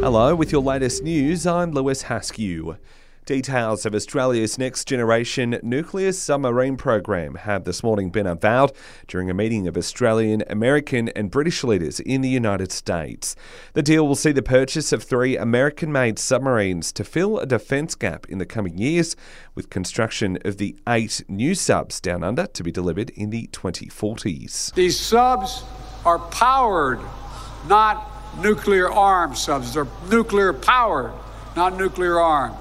Hello, with your latest news, I'm Lewis Haskew. Details of Australia's next generation nuclear submarine program have this morning been unveiled during a meeting of Australian, American, and British leaders in the United States. The deal will see the purchase of three American made submarines to fill a defence gap in the coming years, with construction of the eight new subs down under to be delivered in the 2040s. These subs are powered, not nuclear armed subs. They're nuclear powered, not nuclear armed.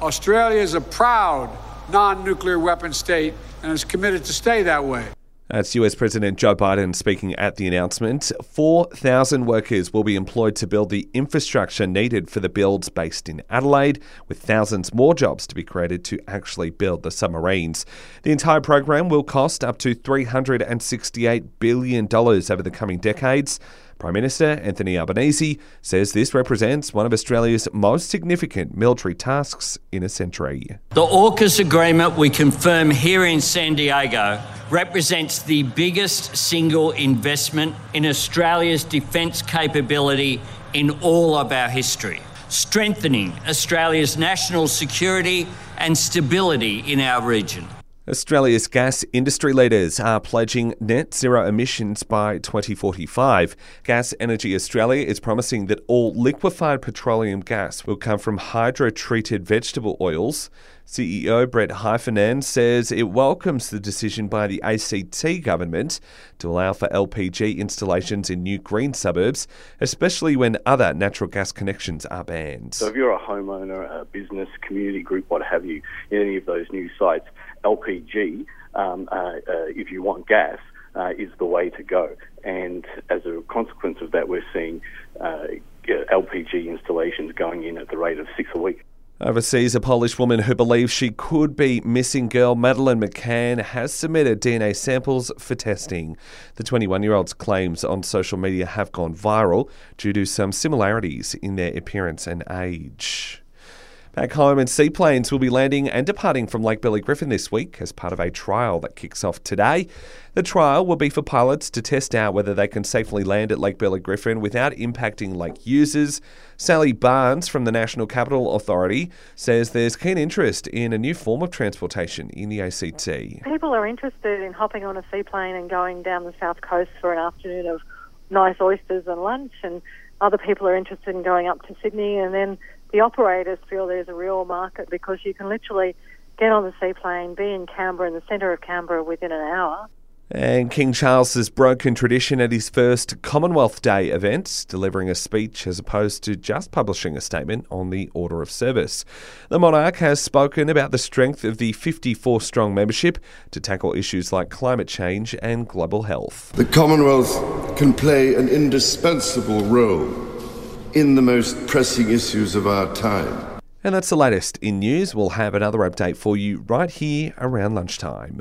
Australia is a proud non nuclear weapon state and is committed to stay that way. That's US President Joe Biden speaking at the announcement. 4,000 workers will be employed to build the infrastructure needed for the builds based in Adelaide, with thousands more jobs to be created to actually build the submarines. The entire program will cost up to $368 billion over the coming decades. Prime Minister Anthony Albanese says this represents one of Australia's most significant military tasks in a century. The AUKUS agreement we confirm here in San Diego represents the biggest single investment in Australia's defence capability in all of our history, strengthening Australia's national security and stability in our region. Australia's gas industry leaders are pledging net zero emissions by 2045. Gas Energy Australia is promising that all liquefied petroleum gas will come from hydro treated vegetable oils. CEO Brett Heffernan says it welcomes the decision by the ACT government to allow for LPG installations in new green suburbs, especially when other natural gas connections are banned. So, if you're a homeowner, a business, community group, what have you, in any of those new sites, LPG, um, uh, uh, if you want gas, uh, is the way to go. And as a consequence of that, we're seeing uh, LPG installations going in at the rate of six a week. Overseas, a Polish woman who believes she could be missing girl Madeleine McCann has submitted DNA samples for testing. The 21 year old's claims on social media have gone viral due to some similarities in their appearance and age. Back home, and seaplanes will be landing and departing from Lake Burley Griffin this week as part of a trial that kicks off today. The trial will be for pilots to test out whether they can safely land at Lake Burley Griffin without impacting lake users. Sally Barnes from the National Capital Authority says there's keen interest in a new form of transportation in the ACT. People are interested in hopping on a seaplane and going down the south coast for an afternoon of nice oysters and lunch, and other people are interested in going up to Sydney and then the operators feel there's a real market because you can literally get on the seaplane, be in Canberra, in the centre of Canberra, within an hour. And King Charles has broken tradition at his first Commonwealth Day event, delivering a speech as opposed to just publishing a statement on the Order of Service. The monarch has spoken about the strength of the 54 strong membership to tackle issues like climate change and global health. The Commonwealth can play an indispensable role in the most pressing issues of our time. And that's the latest in news. We'll have another update for you right here around lunchtime.